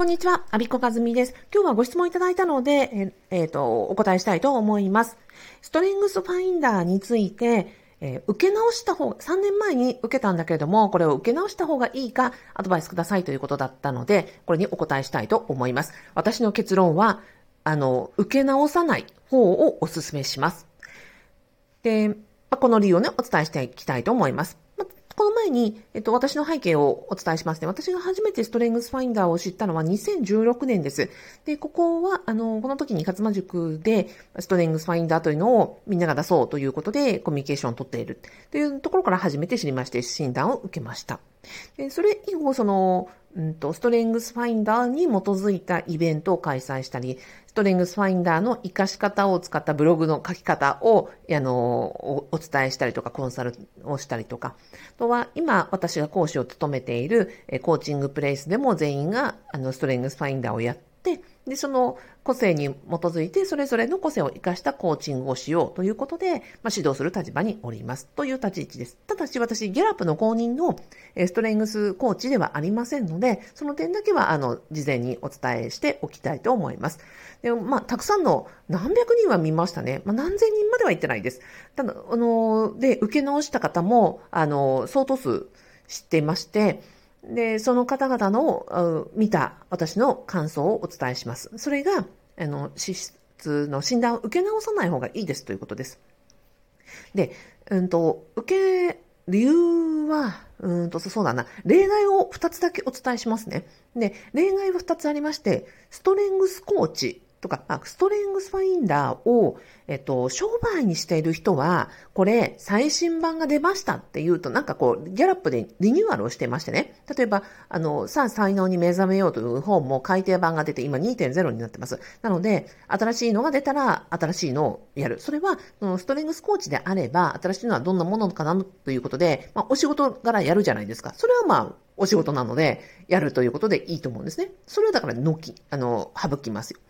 こんにちは、アビコカズミです。今日はご質問いただいたので、えっ、ー、と、お答えしたいと思います。ストレングスファインダーについて、えー、受け直した方、3年前に受けたんだけれども、これを受け直した方がいいか、アドバイスくださいということだったので、これにお答えしたいと思います。私の結論は、あの、受け直さない方をお勧めします。で、この理由をね、お伝えしていきたいと思います。この前に、えっと、私の背景をお伝えしますね。私が初めてストレングスファインダーを知ったのは2016年です。で、ここは、あの、この時に勝間塾でストレングスファインダーというのをみんなが出そうということでコミュニケーションをとっているというところから初めて知りまして診断を受けました。でそれ以後、その、うんと、ストレングスファインダーに基づいたイベントを開催したり、ストレングスファインダーの活かし方を使ったブログの書き方を、あの、お伝えしたりとか、コンサルをしたりとか、あとは、今、私が講師を務めている、コーチングプレイスでも全員が、あの、ストレングスファインダーをやって、で、その個性に基づいて、それぞれの個性を活かしたコーチングをしようということで、まあ、指導する立場におります。という立ち位置です。ただし、私、ギャラップの公認のストレングスコーチではありませんので、その点だけは、あの、事前にお伝えしておきたいと思います。で、まあ、たくさんの何百人は見ましたね。まあ、何千人までは言ってないです。ただ、あの、で、受け直した方も、あの、相当数知ってまして、で、その方々の見た私の感想をお伝えします。それが、あの、資質の診断を受け直さない方がいいですということです。で、うんと、受け、理由は、うんと、そうだな。例外を2つだけお伝えしますね。で、例外は2つありまして、ストレングスコーチとか、まあ、ストレングスファインダーを、えっと、商売にしている人は、これ、最新版が出ましたっていうと、なんかこう、ギャラップでリニューアルをしてましてね。例えば、あの、さあ、才能に目覚めようという本も改訂版が出て、今2.0になってます。なので、新しいのが出たら、新しいのをやる。それは、ストレングスコーチであれば、新しいのはどんなものかなということで、まあ、お仕事柄やるじゃないですか。それはまあ、お仕事なので、やるということでいいと思うんですね。それはだから、のき、あの、省きますよ。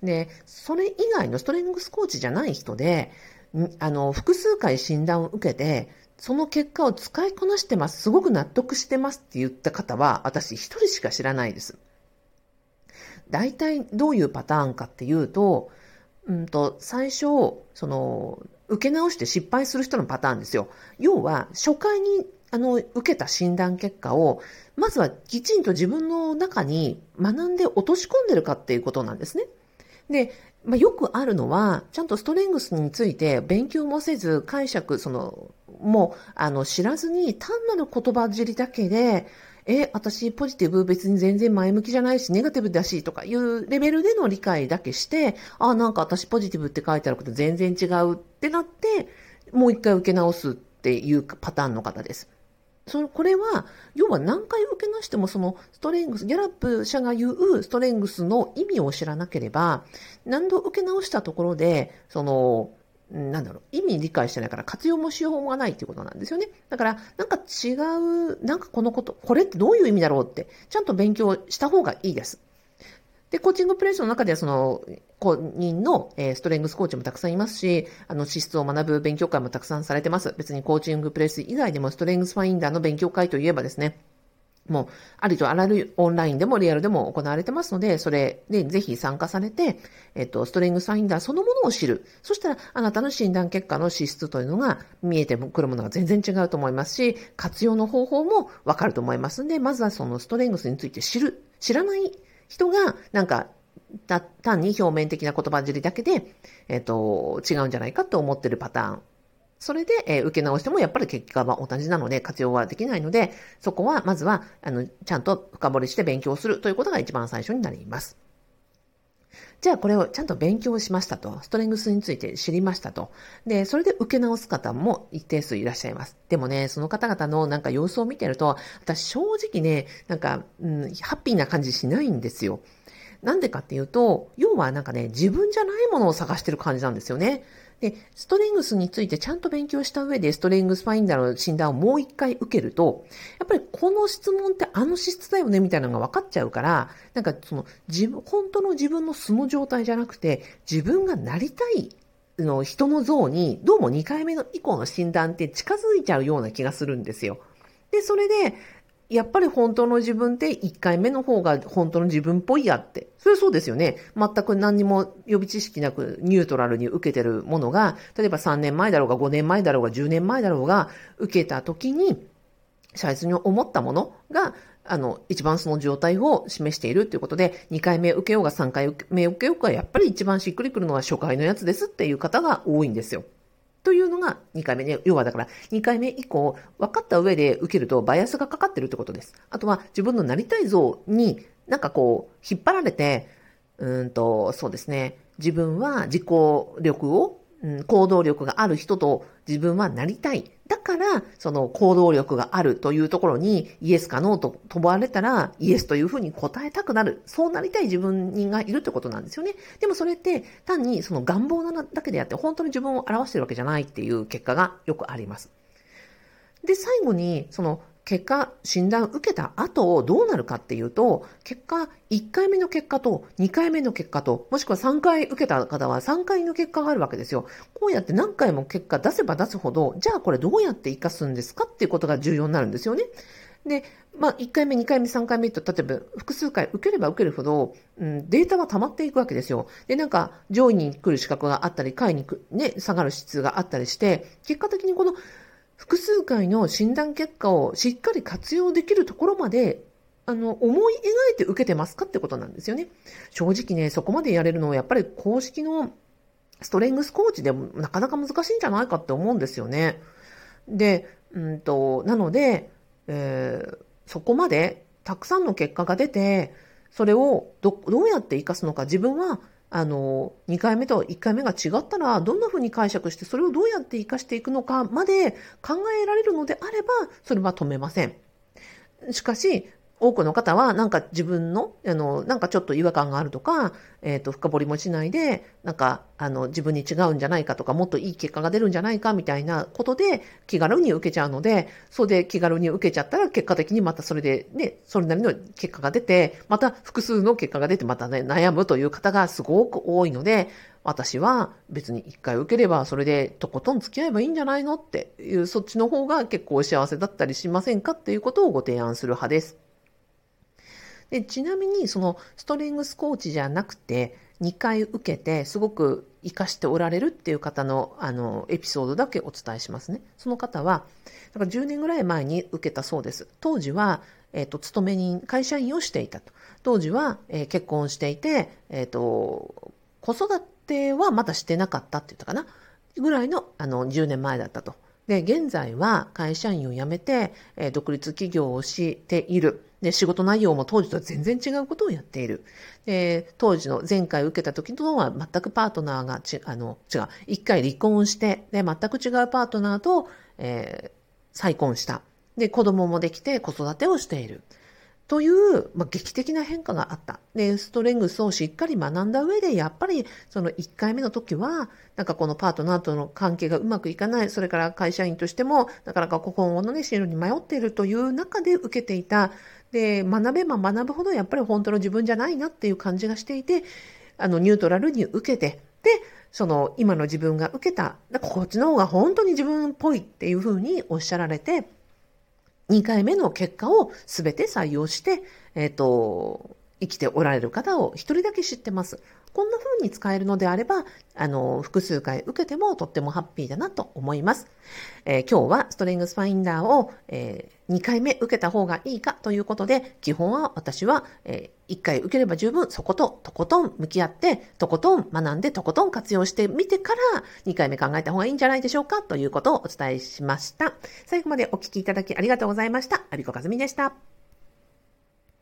で、それ以外のストレングスコーチじゃない人で、あの、複数回診断を受けて、その結果を使いこなしてます。すごく納得してますって言った方は、私一人しか知らないです。大体どういうパターンかっていうと、うんと、最初、その、受け直して失敗する人のパターンですよ。要は、初回にあの、受けた診断結果を、まずはきちんと自分の中に学んで落とし込んでるかっていうことなんですね。で、まあ、よくあるのは、ちゃんとストレングスについて勉強もせず、解釈、その、もう、あの、知らずに、単なる言葉尻だけで、え、私ポジティブ別に全然前向きじゃないし、ネガティブだしとかいうレベルでの理解だけして、あ、なんか私ポジティブって書いてあること全然違うってなって、もう一回受け直すっていうパターンの方です。そのこれは、要は何回受けなしても、そのストレングス、ギャラップ社が言うストレングスの意味を知らなければ、何度受け直したところで、その、なんだろう、意味理解してないから活用もしようがないっていうことなんですよね。だから、なんか違う、なんかこのこと、これってどういう意味だろうって、ちゃんと勉強した方がいいです。で、コーチングプレイスの中では、その、公認の、え、ストレングスコーチもたくさんいますし、あの、資質を学ぶ勉強会もたくさんされてます。別にコーチングプレイス以外でもストレングスファインダーの勉強会といえばですね、もう、ありとあらゆるオンラインでもリアルでも行われてますので、それでぜひ参加されて、えっと、ストレングスファインダーそのものを知る。そしたら、あなたの診断結果の資質というのが見えてくるものが全然違うと思いますし、活用の方法もわかると思いますんで、まずはそのストレングスについて知る。知らない人が、なんか、単に表面的な言葉尻だけで、えっ、ー、と、違うんじゃないかと思ってるパターン。それで、えー、受け直してもやっぱり結果は同じなので活用はできないので、そこはまずは、あの、ちゃんと深掘りして勉強するということが一番最初になります。じゃあこれをちゃんと勉強しましたと。ストレングスについて知りましたと。で、それで受け直す方も一定数いらっしゃいます。でもね、その方々のなんか様子を見てると、私正直ね、なんか、うん、ハッピーな感じしないんですよ。なんでかっていうと、要はなんかね、自分じゃないものを探してる感じなんですよね。で、ストレングスについてちゃんと勉強した上で、ストレングスファインダーの診断をもう一回受けると、やっぱりこの質問ってあの資質だよねみたいなのが分かっちゃうから、なんかその自分、本当の自分の素の状態じゃなくて、自分がなりたいの人の像に、どうも2回目の以降の診断って近づいちゃうような気がするんですよ。で、それで、やっぱり本当の自分って1回目の方が本当の自分っぽいやって。それそうですよね。全く何にも予備知識なくニュートラルに受けてるものが、例えば3年前だろうが5年前だろうが10年前だろうが受けた時に、最初に思ったものが、あの、一番その状態を示しているということで、2回目受けようが3回目受けようが、やっぱり一番しっくりくるのは初回のやつですっていう方が多いんですよ。というのが2回目ね。要はだから2回目以降分かった上で受けるとバイアスがかかってるってことです。あとは自分のなりたい像になんかこう引っ張られて、うんと、そうですね。自分は自己力をうん、行動力がある人と自分はなりたい。だから、その行動力があるというところにイエスかノーと問われたらイエスというふうに答えたくなる。そうなりたい自分がいるってことなんですよね。でもそれって単にその願望なだけであって本当に自分を表してるわけじゃないっていう結果がよくあります。で、最後に、その結果、診断受けた後どうなるかっていうと、結果、1回目の結果と2回目の結果と、もしくは3回受けた方は3回の結果があるわけですよ。こうやって何回も結果出せば出すほど、じゃあこれどうやって活かすんですかっていうことが重要になるんですよね。で、まあ、1回目、2回目、3回目と、例えば複数回受ければ受けるほど、うん、データは溜まっていくわけですよ。で、なんか、上位に来る資格があったり、下位にね、下がる質があったりして、結果的にこの複数回の診断結果をしっかり活用できるところまで、あの、思い描いて受けてますかってことなんですよね。正直ね、そこまでやれるのはやっぱり公式のストレングスコーチでもなかなか難しいんじゃないかって思うんですよね。で、うんと、なので、えー、そこまでたくさんの結果が出て、それをどどうやって活かすのか自分はあの、2回目と1回目が違ったら、どんな風に解釈して、それをどうやって活かしていくのかまで考えられるのであれば、それは止めません。しかし、多くの方は、なんか自分の、あの、なんかちょっと違和感があるとか、えっ、ー、と、深掘りもしないで、なんか、あの、自分に違うんじゃないかとか、もっといい結果が出るんじゃないかみたいなことで、気軽に受けちゃうので、それで気軽に受けちゃったら、結果的にまたそれでね、それなりの結果が出て、また複数の結果が出て、またね、悩むという方がすごく多いので、私は別に一回受ければそれでとことん付き合えばいいんじゃないのっていう、そっちの方が結構幸せだったりしませんかっていうことをご提案する派です。で、ちなみに、そのストレングスコーチじゃなくて、2回受けて、すごく活かしておられるっていう方の、あの、エピソードだけお伝えしますね。その方は、だから10年ぐらい前に受けたそうです。当時は、え、ー、と、勤め人、会社員をしていたと。当時は、えー、結婚していて、え、ー、と、子育てはまだしてなかったって言ったかな？ぐらいの、あの、10年前だったと。で、現在は会社員を辞めて、え独立企業をしている。で、仕事内容も当時とは全然違うことをやっている。で、当時の前回受けた時とは全くパートナーがち、あの、違う。一回離婚して、で、全く違うパートナーと、えー、再婚した。で、子供もできて子育てをしている。という、まあ、劇的な変化があった。で、ストレングスをしっかり学んだ上で、やっぱりその1回目の時は、なんかこのパートナーとの関係がうまくいかない、それから会社員としても、なかなか今後のね、進路に迷っているという中で受けていた。で、学べば学ぶほどやっぱり本当の自分じゃないなっていう感じがしていて、あの、ニュートラルに受けて、で、その今の自分が受けた、こっちの方が本当に自分っぽいっていうふうにおっしゃられて、2回目の結果を全て採用して、えっ、ー、と、生きておられる方を一人だけ知ってます。こんな風に使えるのであれば、あの、複数回受けてもとってもハッピーだなと思います。えー、今日はストレングスファインダーを、えー、2回目受けた方がいいかということで、基本は私は、えー、1回受ければ十分そこととことん向き合って、とことん学んでとことん活用してみてから2回目考えた方がいいんじゃないでしょうかということをお伝えしました。最後までお聞きいただきありがとうございました。アビコカズミでした。